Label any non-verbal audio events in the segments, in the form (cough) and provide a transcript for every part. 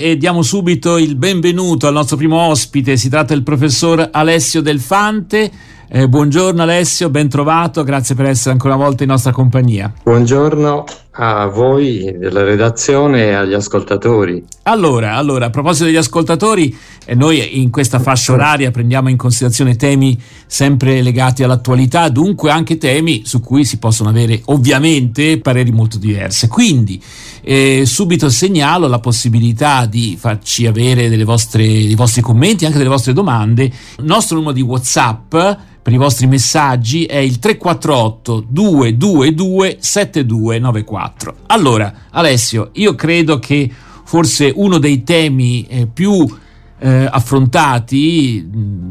E diamo subito il benvenuto al nostro primo ospite, si tratta del professor Alessio Delfante. Eh, buongiorno Alessio, ben trovato, grazie per essere ancora una volta in nostra compagnia. Buongiorno a voi della redazione e agli ascoltatori. Allora, allora a proposito degli ascoltatori, eh, noi in questa fascia oraria prendiamo in considerazione temi sempre legati all'attualità, dunque anche temi su cui si possono avere ovviamente pareri molto diversi. Quindi eh, subito segnalo la possibilità di farci avere vostre, dei vostri commenti, anche delle vostre domande. Il nostro numero di WhatsApp per i vostri messaggi è il 348 222 7294. Allora, Alessio, io credo che forse uno dei temi eh, più eh, affrontati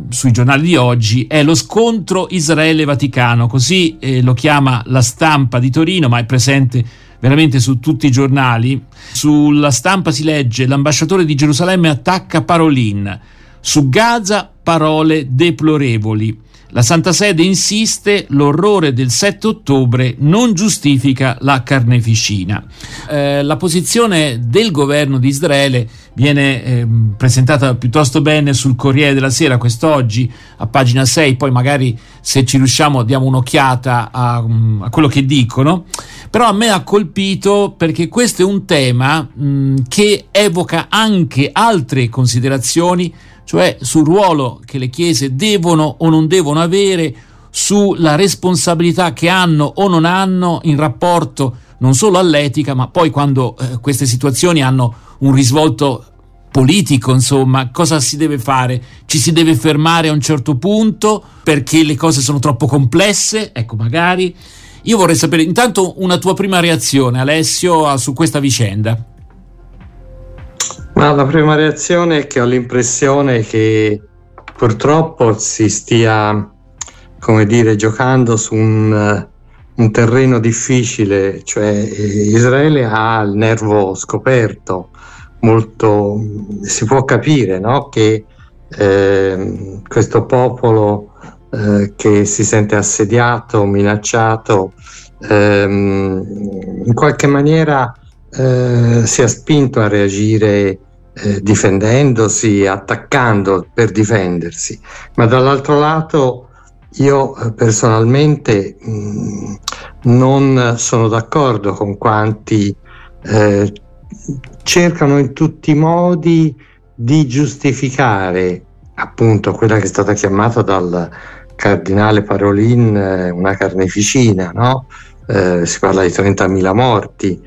sui giornali di oggi è lo scontro Israele-Vaticano, così eh, lo chiama la stampa di Torino, ma è presente veramente su tutti i giornali. Sulla stampa si legge l'ambasciatore di Gerusalemme attacca Parolin, su Gaza parole deplorevoli. La Santa Sede insiste, l'orrore del 7 ottobre non giustifica la carneficina. Eh, la posizione del governo di Israele viene eh, presentata piuttosto bene sul Corriere della Sera quest'oggi, a pagina 6, poi magari se ci riusciamo diamo un'occhiata a, mm, a quello che dicono, però a me ha colpito perché questo è un tema mh, mm, che evoca anche altre considerazioni cioè sul ruolo che le chiese devono o non devono avere, sulla responsabilità che hanno o non hanno in rapporto non solo all'etica, ma poi quando eh, queste situazioni hanno un risvolto politico, insomma, cosa si deve fare? Ci si deve fermare a un certo punto perché le cose sono troppo complesse? Ecco, magari. Io vorrei sapere intanto una tua prima reazione, Alessio, su questa vicenda. Ma la prima reazione è che ho l'impressione che purtroppo si stia, come dire, giocando su un, un terreno difficile, cioè Israele ha il nervo scoperto, molto, si può capire no? che eh, questo popolo eh, che si sente assediato, minacciato, ehm, in qualche maniera eh, si è spinto a reagire eh, difendendosi, attaccando per difendersi, ma dall'altro lato io eh, personalmente mh, mm, non sono d'accordo con quanti eh, cercano in tutti i modi di giustificare appunto quella che è stata chiamata dal cardinale Parolin eh, una carneficina, no? eh, si parla di 30.000 morti,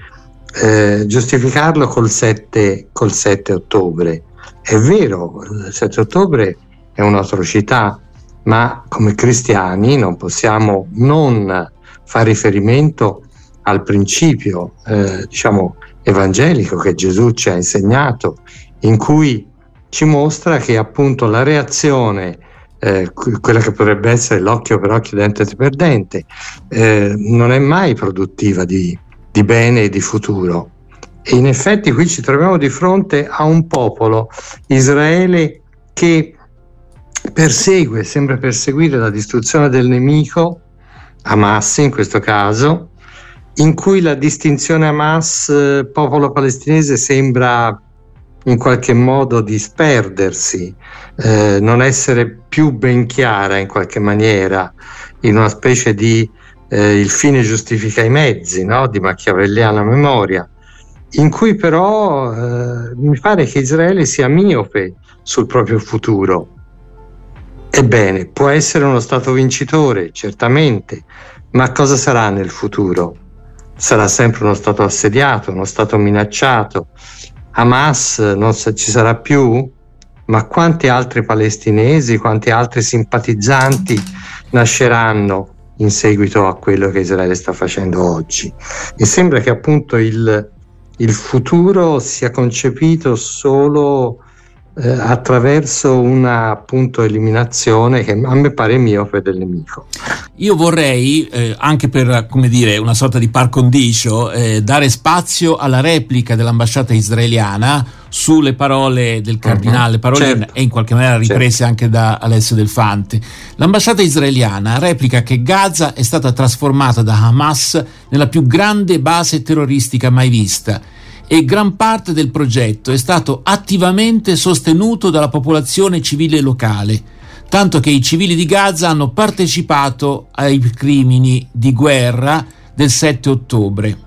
eh, giustificarlo col 7, col 7 ottobre. È vero, il 7 ottobre è un'atrocità, ma come cristiani non possiamo non fare riferimento al principio, eh, diciamo, evangelico che Gesù ci ha insegnato, in cui ci mostra che appunto la reazione, eh, quella che potrebbe essere l'occhio per occhio, dente per dente, eh, non è mai produttiva di, di bene e di futuro. E in effetti qui ci troviamo di fronte a un popolo, Israele, che persegue, sembra perseguire la distruzione del nemico, Hamas in questo caso, in cui la distinzione Hamas popolo palestinese sembra in qualche modo disperdersi, eh, non essere più ben chiara in qualche maniera, in una specie di eh, Il fine giustifica i mezzi no? di machiavelliana memoria, in cui però eh, mi pare che Israele sia miope sul proprio futuro. Ebbene, può essere uno Stato vincitore, certamente, ma cosa sarà nel futuro? Sarà sempre uno Stato assediato, uno Stato minacciato. Hamas non ci sarà più? Ma quanti altri palestinesi, quanti altri simpatizzanti nasceranno in seguito a quello che Israele sta facendo oggi. E sembra che appunto il, il futuro sia concepito solo eh, attraverso una appunto eliminazione che a me pare miope del nemico. Io vorrei, eh, anche per come dire, una sorta di par condicio, eh, dare spazio alla replica dell'ambasciata israeliana sulle parole del cardinale uh-huh, Parolin certo. e in qualche maniera riprese certo. anche da Alessio Delfante. L'ambasciata israeliana replica che Gaza è stata trasformata da Hamas nella più grande base terroristica mai vista e gran parte del progetto è stato attivamente sostenuto dalla popolazione civile locale, tanto che i civili di Gaza hanno partecipato ai crimini di guerra del 7 ottobre.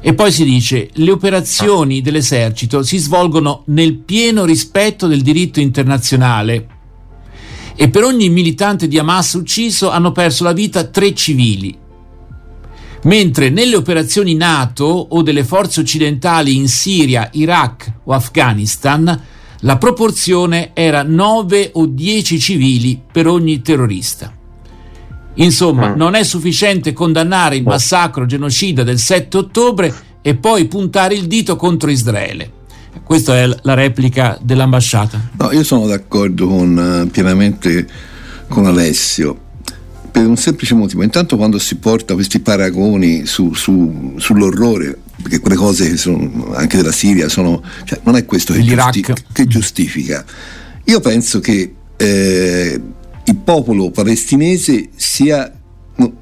E poi si dice, le operazioni dell'esercito si svolgono nel pieno rispetto del diritto internazionale e per ogni militante di Hamas ucciso hanno perso la vita tre civili, mentre nelle operazioni NATO o delle forze occidentali in Siria, Iraq o Afghanistan la proporzione era 9 o 10 civili per ogni terrorista. Insomma, mm. non è sufficiente condannare il massacro genocida del 7 ottobre e poi puntare il dito contro Israele. Questa è la replica dell'ambasciata. No, io sono d'accordo con, uh, pienamente con Alessio per un semplice motivo. Intanto quando si porta questi paragoni su, su, sull'orrore, perché quelle cose che sono anche della Siria sono, cioè, non è questo che, giusti- che, giustifica. Io penso che eh, il popolo palestinese sia, no,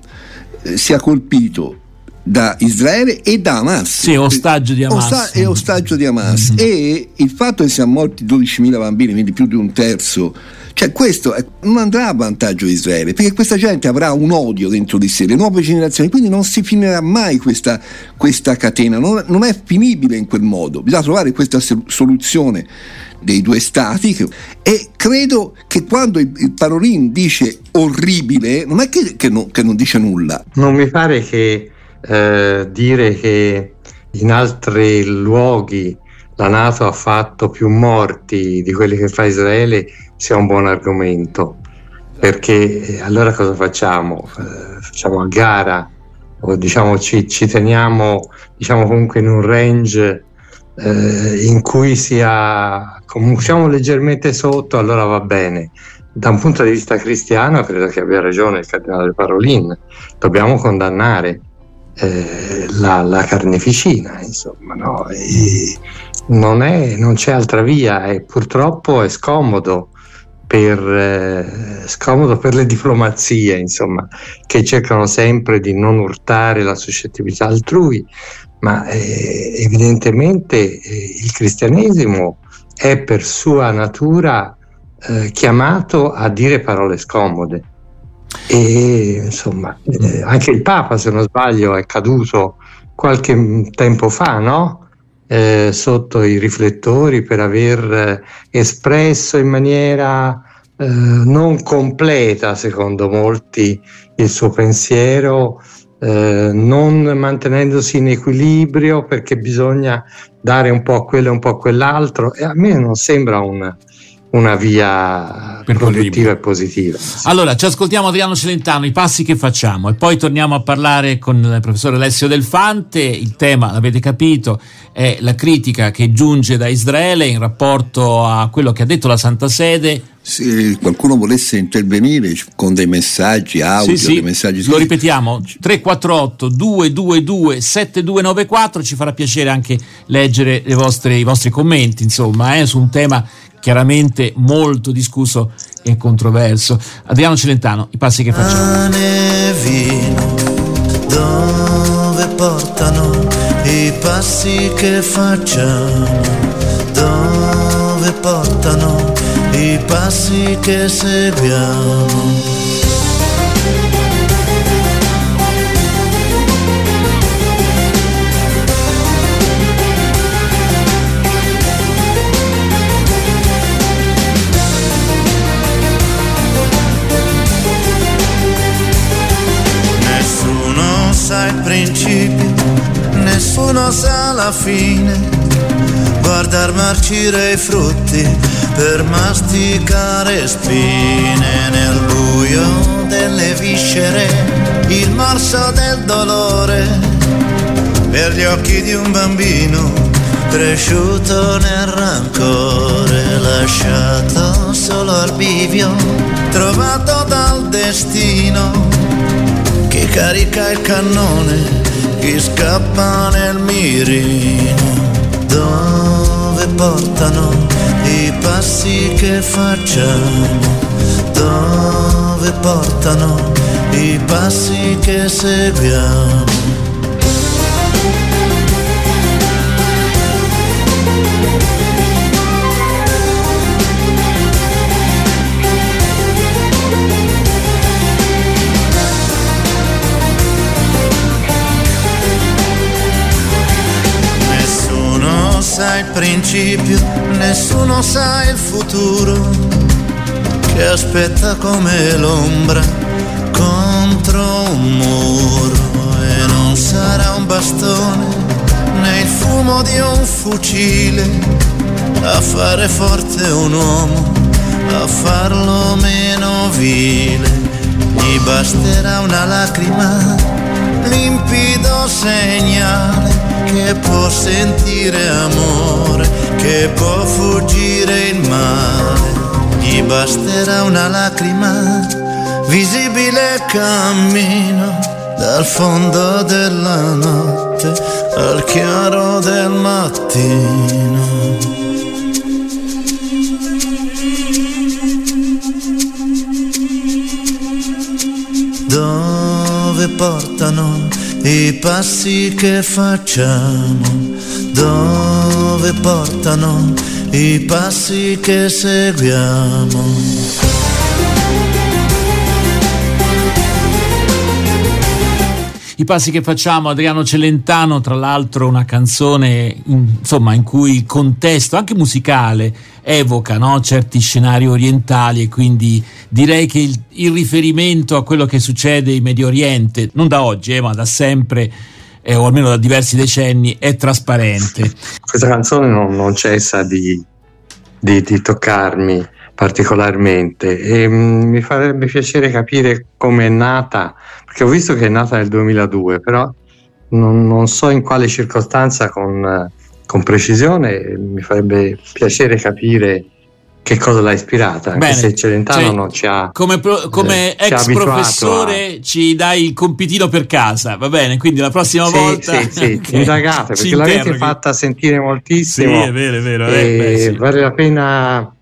sia colpito da Israele e da Hamas. Sì, ostaggio di Hamas. Osta- e ostaggio di Hamas. Mm-hmm. E il fatto che siano morti 12.000 bambini, quindi più di un terzo cioè questo non andrà a vantaggio di Israele, perché questa gente avrà un odio dentro di sé, le nuove generazioni, quindi non si finirà mai questa, questa catena, non, non, è finibile in quel modo, bisogna trovare questa soluzione dei due stati e credo che quando il Parolin dice orribile, non è che, che, non, che non dice nulla. Non mi pare che eh, dire che in altri luoghi la Nato ha fatto più morti di quelli che fa Israele sia un buon argomento, perché eh, allora cosa facciamo? Eh, facciamo a gara o diciamo ci, ci teniamo diciamo comunque in un range eh, in cui sia siamo leggermente sotto, allora va bene. Da un punto di vista cristiano credo che abbia ragione il cardinale Parolin, dobbiamo condannare eh, la, la, carneficina, insomma, no? Non, è, non, c'è altra via e purtroppo è scomodo per, eh, scomodo per le diplomazie, insomma, che cercano sempre di non urtare la suscettibilità altrui, ma eh, evidentemente eh, il cristianesimo è per sua natura eh, chiamato a dire parole scomode. E insomma, eh, anche il Papa, se non sbaglio, è caduto qualche tempo fa, no? Eh, sotto i riflettori per aver eh, espresso in maniera eh, non completa, secondo molti, il suo pensiero, eh, non mantenendosi in equilibrio perché bisogna dare un po' a quello e un po' a quell'altro. E a me non sembra un, una via produttiva e positiva. Allora, ci ascoltiamo Adriano Celentano, i passi che facciamo e poi torniamo a parlare con il professore Alessio Delfante. Il tema, l'avete capito, è la critica che giunge da Israele in rapporto a quello che ha detto la Santa Sede. Se qualcuno volesse intervenire con dei messaggi audio, sì, sì. dei messaggi... Lo ripetiamo, 348 222 7294, ci farà piacere anche leggere vostre, i vostri commenti, insomma, eh, su un tema chiaramente molto discusso e controverso. Adriano Celentano, i passi che facciamo. Pane vino, dove portano i passi che facciamo? Dove portano i passi che seguiamo? sa il principio, nessuno sa la fine. Guardar marcire i frutti per masticare spine nel buio delle viscere, il morso del dolore. Per gli occhi di un bambino cresciuto nel rancore, lasciato solo al bivio, trovato dal destino chi carica il cannone, chi scappa nel mirino, portano i passi che facciamo, dove portano i passi che seguiamo. Principio, nessuno sa il futuro, che aspetta come l'ombra contro un muro e non sarà un bastone né il fumo di un fucile a fare forte un uomo, a farlo meno vile. Gli basterà una lacrima, limpido segnale che può sentire amore, che può fuggire il male. Gli basterà una lacrima, visibile cammino dal fondo della notte al chiaro del mattino. Dove portano i passi che facciamo, dove portano i passi che seguiamo. I passi che facciamo, Adriano Celentano, tra l'altro una canzone insomma, in cui il contesto, anche musicale, evoca no? certi scenari orientali e quindi direi che il, il, riferimento a quello che succede in Medio Oriente, non da oggi eh, ma da sempre, eh, o almeno da diversi decenni, è trasparente. Questa canzone non, non cessa di, di, di toccarmi particolarmente e mh, mm, mi farebbe piacere capire come è nata, perché ho visto che è nata nel 2002, però non, non so in quale circostanza con, con, precisione, mi farebbe piacere capire che cosa l'ha ispirata, anche se Celentano cioè, non ci ha come, pro, come eh, ex professore a... ci dai il compitino per casa, va bene? Quindi la prossima sì, volta sì, sì, (laughs) okay. indagate perché l'avete fatta sentire moltissimo. Sì, è vero, è vero. Eh, beh, sì. Vale la pena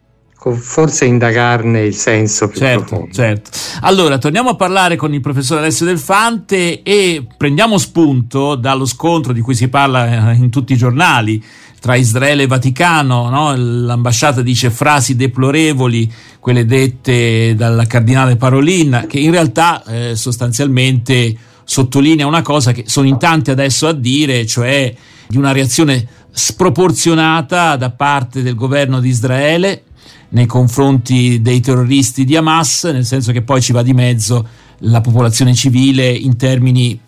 forse indagarne il senso più certo, profondo. Certo. Allora, torniamo a parlare con il professor Alessio Delfante e prendiamo spunto dallo scontro di cui si parla eh, in tutti i giornali tra Israele e Vaticano, no? l'ambasciata dice frasi deplorevoli, quelle dette dal cardinale Parolin, che in realtà eh, sostanzialmente sottolinea una cosa che sono in tanti adesso a dire, cioè di una reazione sproporzionata da parte del governo di Israele nei confronti dei terroristi di Hamas, nel senso che poi ci va di mezzo la popolazione civile in termini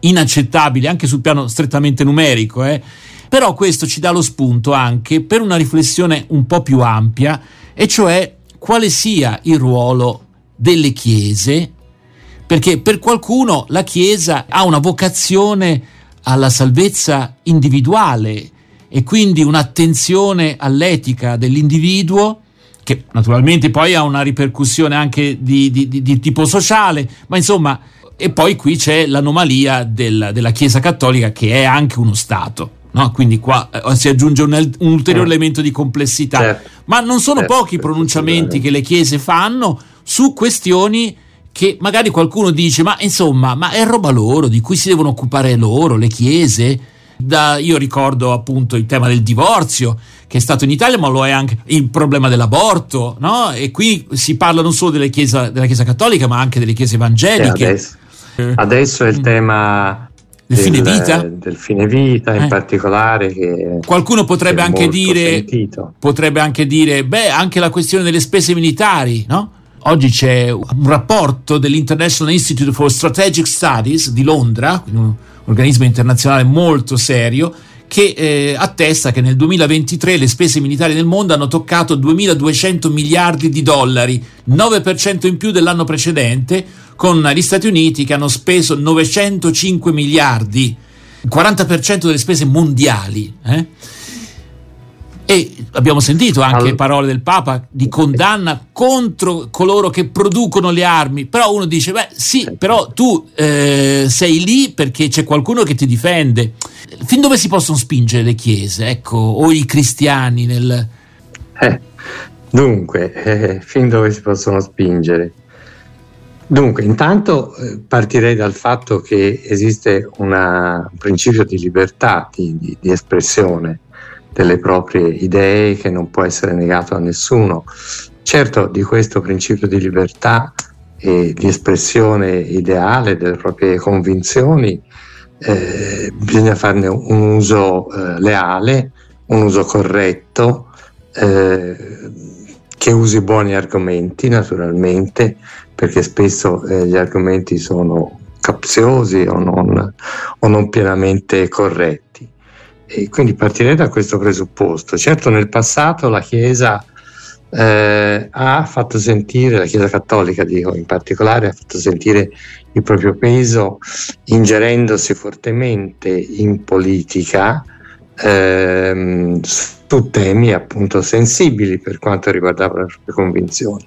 inaccettabili anche sul piano strettamente numerico. Eh. Però questo ci dà lo spunto anche per una riflessione un po' più ampia, e cioè quale sia il ruolo delle chiese, perché per qualcuno la Chiesa ha una vocazione alla salvezza individuale e quindi un'attenzione all'etica dell'individuo che naturalmente poi ha una ripercussione anche di, di, di, di tipo sociale, ma insomma, e poi qui c'è l'anomalia del, della Chiesa Cattolica che è anche uno Stato. No? Quindi qua eh, si aggiunge un, un ulteriore certo. elemento di complessità. Certo. Ma non sono certo. pochi i pronunciamenti che le chiese fanno su questioni che magari qualcuno dice: Ma insomma, ma è roba loro, di cui si devono occupare loro, le chiese. Da, io ricordo appunto il tema del divorzio, che è stato in Italia, ma lo è anche il problema dell'aborto, no? E qui si parla non solo della Chiesa, della chiesa cattolica, ma anche delle chiese evangeliche. Adesso, adesso, è il mm. tema del, fine vita, del fine vita in eh. particolare. Che Qualcuno potrebbe anche, dire, potrebbe anche dire, beh, anche la questione delle spese militari, no? Oggi c'è un rapporto dell'International Institute for Strategic Studies di Londra, organismo internazionale molto serio, che eh, attesta che nel 2023 le spese militari nel mondo hanno toccato 2.200 miliardi di dollari, 9% in più dell'anno precedente, con gli Stati Uniti che hanno speso 905 miliardi, 40% delle spese mondiali. Eh? E abbiamo sentito anche allora. parole del Papa di condanna contro coloro che producono le armi, però uno dice, beh sì, però tu eh, sei lì perché c'è qualcuno che ti difende. Fin dove si possono spingere le chiese, ecco, o i cristiani nel... Eh, dunque, eh, fin dove si possono spingere? Dunque, intanto eh, partirei dal fatto che esiste una, un principio di libertà di, di, di espressione delle proprie idee che non può essere negato a nessuno. Certo, di questo principio di libertà e di espressione ideale delle proprie convinzioni eh, bisogna farne un uso eh, leale, un uso corretto, eh, che usi buoni argomenti naturalmente, perché spesso eh, gli argomenti sono capziosi o non, o non pienamente corretti. E quindi partirei da questo presupposto. Certo nel passato la Chiesa eh, ha fatto sentire, la Chiesa Cattolica dico in particolare, ha fatto sentire il proprio peso ingerendosi fortemente in politica ehm, su temi appunto sensibili per quanto riguardava le proprie convinzioni.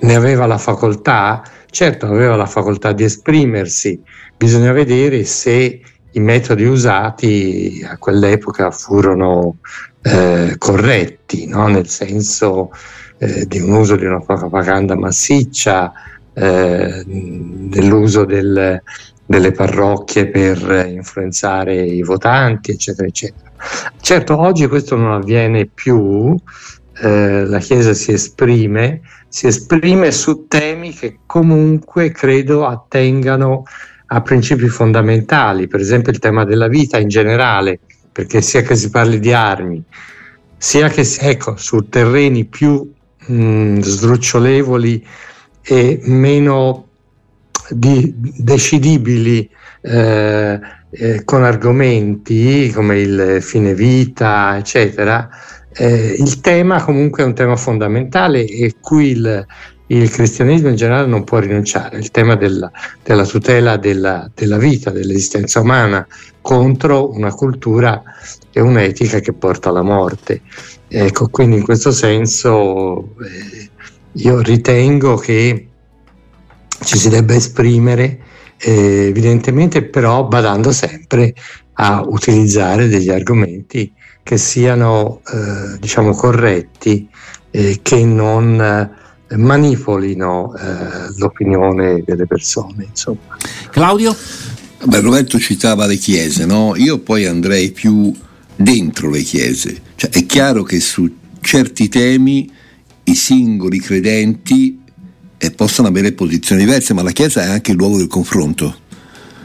Ne aveva la facoltà, certo aveva la facoltà di esprimersi, bisogna vedere se i metodi usati a quell'epoca furono eh, corretti, no? nel senso eh, di un uso di una propaganda massiccia, eh, dell'uso del, delle parrocchie per influenzare i votanti, eccetera, eccetera. Certo, oggi questo non avviene più, eh, la Chiesa si esprime, si esprime su temi che comunque credo attengano a principi fondamentali, per esempio il tema della vita in generale, perché sia che si parli di armi, sia che ecco, su terreni più mh, sdrucciolevoli e meno di, decidibili eh, eh, con argomenti come il fine vita, eccetera, eh, il tema comunque è un tema fondamentale e cui il, il cristianesimo in generale non può rinunciare, il tema della, della tutela della, della, vita, dell'esistenza umana contro una cultura e un'etica che porta alla morte. Ecco, quindi in questo senso eh, io ritengo che ci si debba esprimere eh, evidentemente però badando sempre a utilizzare degli argomenti che siano eh, diciamo corretti eh, che non manipolino eh, l'opinione delle persone insomma. Claudio? Beh, Roberto citava le chiese, no? io poi andrei più dentro le chiese, cioè, è chiaro che su certi temi i singoli credenti eh, possono avere posizioni diverse, ma la Chiesa è anche il luogo del confronto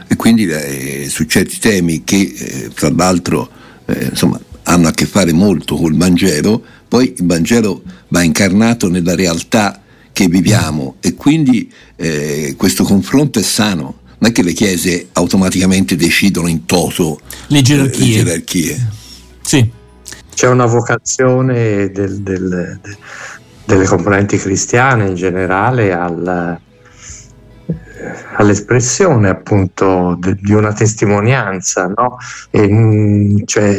e quindi eh, su certi temi che eh, tra l'altro eh, insomma, hanno a che fare molto col Vangelo, poi il Vangelo va incarnato nella realtà che viviamo e quindi eh, questo confronto è sano. Non è che le chiese automaticamente decidono in toto le gerarchie. Le gerarchie. Sì. C'è una vocazione del, del, del delle componenti cristiane in generale al, all'espressione appunto de, di una testimonianza, no? e, mm, cioè,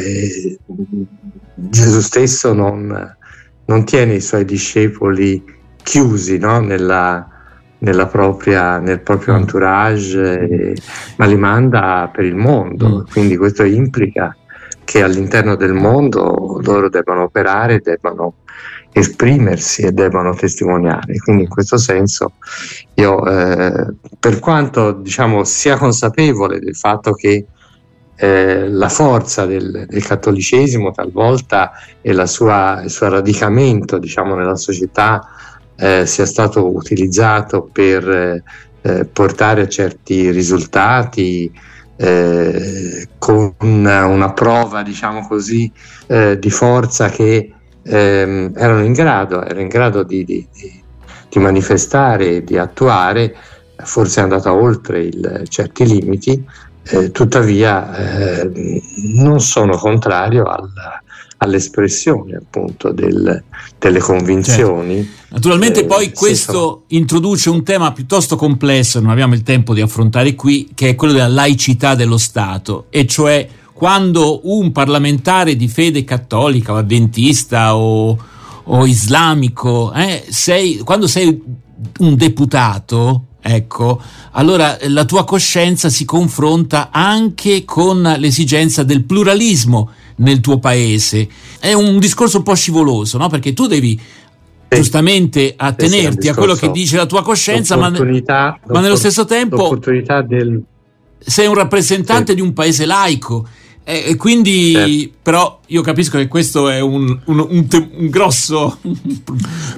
Gesù stesso non, non, tiene i suoi discepoli chiusi no? nella, nella propria, nel proprio entourage, eh, ma li manda per il mondo, mm. quindi questo implica che all'interno del mondo loro debbano operare, debbano esprimersi e debbano testimoniare. Quindi in questo senso io, eh, per quanto diciamo, sia consapevole del fatto che eh, la forza del, del, cattolicesimo talvolta e sua, il suo radicamento diciamo, nella società eh, sia stato utilizzato per eh, portare a certi risultati eh, con una, prova diciamo così eh, di forza che ehm, erano in grado, era in grado di, di, di manifestare, di attuare, forse è andata oltre il, certi limiti, eh, tuttavia eh, non sono contrario alla, all'espressione appunto del, delle convinzioni. Certo. Naturalmente eh, poi questo sono... introduce un tema piuttosto complesso, non abbiamo il tempo di affrontare qui, che è quello della laicità dello Stato, e cioè quando un parlamentare di fede cattolica o avventista o, o islamico, eh, sei, quando sei un deputato, ecco, allora la tua coscienza si confronta anche con l'esigenza del pluralismo nel tuo paese. È un discorso un po' scivoloso, no? Perché tu devi giustamente attenerti a quello che dice la tua coscienza, ma, ma nello stesso tempo del... sei un rappresentante sì. di un paese laico e quindi, certo. però, io capisco che questo è un, un, un, un grosso.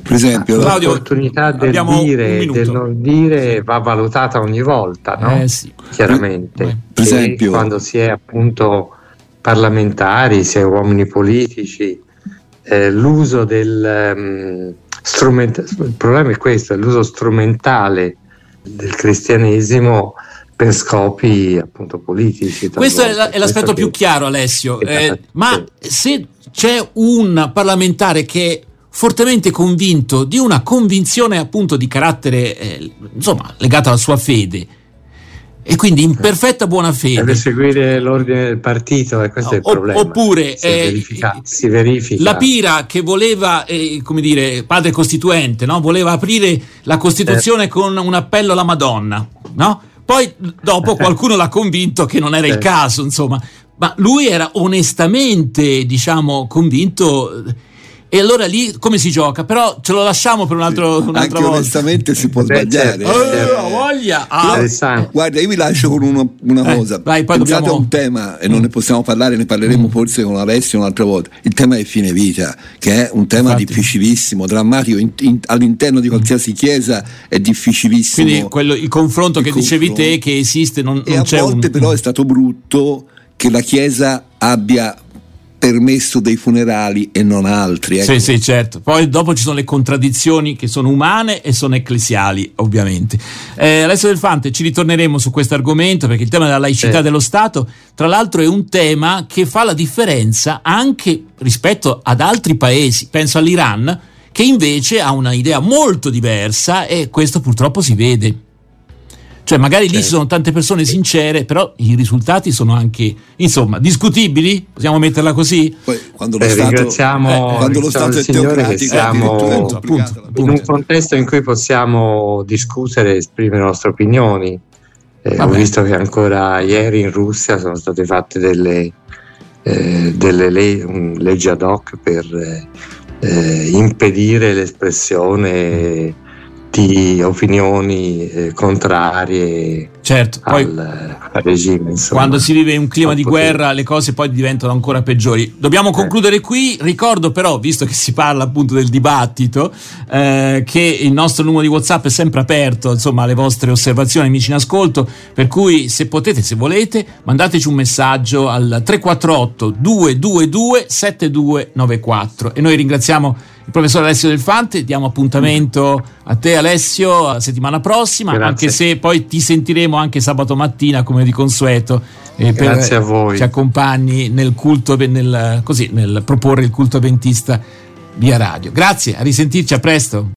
Per esempio, Claudio, l'opportunità del dire, del non dire va valutata ogni volta, no? Eh sì. Chiaramente. Per esempio, quando si è appunto parlamentari, sia uomini politici, eh, l'uso del um, strumento, il problema è questo, è l'uso strumentale del cristianesimo per scopi appunto politici. Questo è, la, è, l'aspetto più chiaro Alessio, eh, ma se c'è un parlamentare che è fortemente convinto di una convinzione appunto di carattere eh, insomma legata alla sua fede e quindi in perfetta buona fede. Deve seguire l'ordine del partito e questo è il problema. Oppure si, eh, verifica, si verifica. la Pira che voleva, eh, come dire, padre costituente, no? voleva aprire la Costituzione eh. con un appello alla Madonna, no? Poi dopo qualcuno l'ha convinto che non era il caso, insomma, ma lui era onestamente, diciamo, convinto e allora lì come si gioca? Però ce lo lasciamo per un altro, sì, un'altra Anche volta. onestamente si può sbagliare. Oh, eh, voglia. Ah. Guarda, io vi lascio con uno, una eh, cosa. Vai, poi Pensate dobbiamo... a un tema, e non ne possiamo parlare, ne parleremo mm. forse con Alessio un'altra volta. Il tema è fine vita, che è un tema Infatti. difficilissimo, drammatico. In, in, all'interno di qualsiasi chiesa è difficilissimo. Quindi quello, il confronto il che confronto. dicevi te che esiste non, e non c'è. A volte un... però è stato brutto che la chiesa abbia permesso dei funerali e non altri. Ecco. Sì, sì, certo. Poi dopo ci sono le contraddizioni che sono umane e sono ecclesiali, ovviamente. Eh, Alessio Del Fante, ci ritorneremo su questo argomento perché il tema della laicità sì. dello Stato, tra l'altro, è un tema che fa la differenza anche rispetto ad altri paesi. Penso all'Iran, che invece ha una idea molto diversa e questo purtroppo si vede. Cioè, magari certo. lì ci sono tante persone sincere, però i risultati sono anche, insomma, discutibili? Possiamo metterla così? Poi, quando lo eh, Stato, ringraziamo, eh, quando lo Stato è teocratico, siamo appunto, appunto, in un contesto in cui possiamo discutere e esprimere le nostre opinioni. Eh, ho visto che ancora ieri in Russia sono state fatte delle, eh, delle le- leggi ad hoc per eh, impedire l'espressione di opinioni eh, contrarie certo, al, poi, al regime. Insomma, quando si vive in un clima di guerra le cose poi diventano ancora peggiori. Dobbiamo eh. concludere qui, ricordo però, visto che si parla appunto del dibattito, eh, che il nostro numero di Whatsapp è sempre aperto insomma, alle vostre osservazioni, amici in ascolto, per cui se potete, se volete, mandateci un messaggio al 348 222 7294 e noi ringraziamo il professor Alessio Del Fante. Diamo appuntamento a te, Alessio, la settimana prossima, Grazie. anche se poi ti sentiremo anche sabato mattina, come di consueto. Eh, Grazie a voi. Ci accompagni nel culto, nel, così, nel proporre il culto avventista via radio. Grazie, a risentirci, a presto.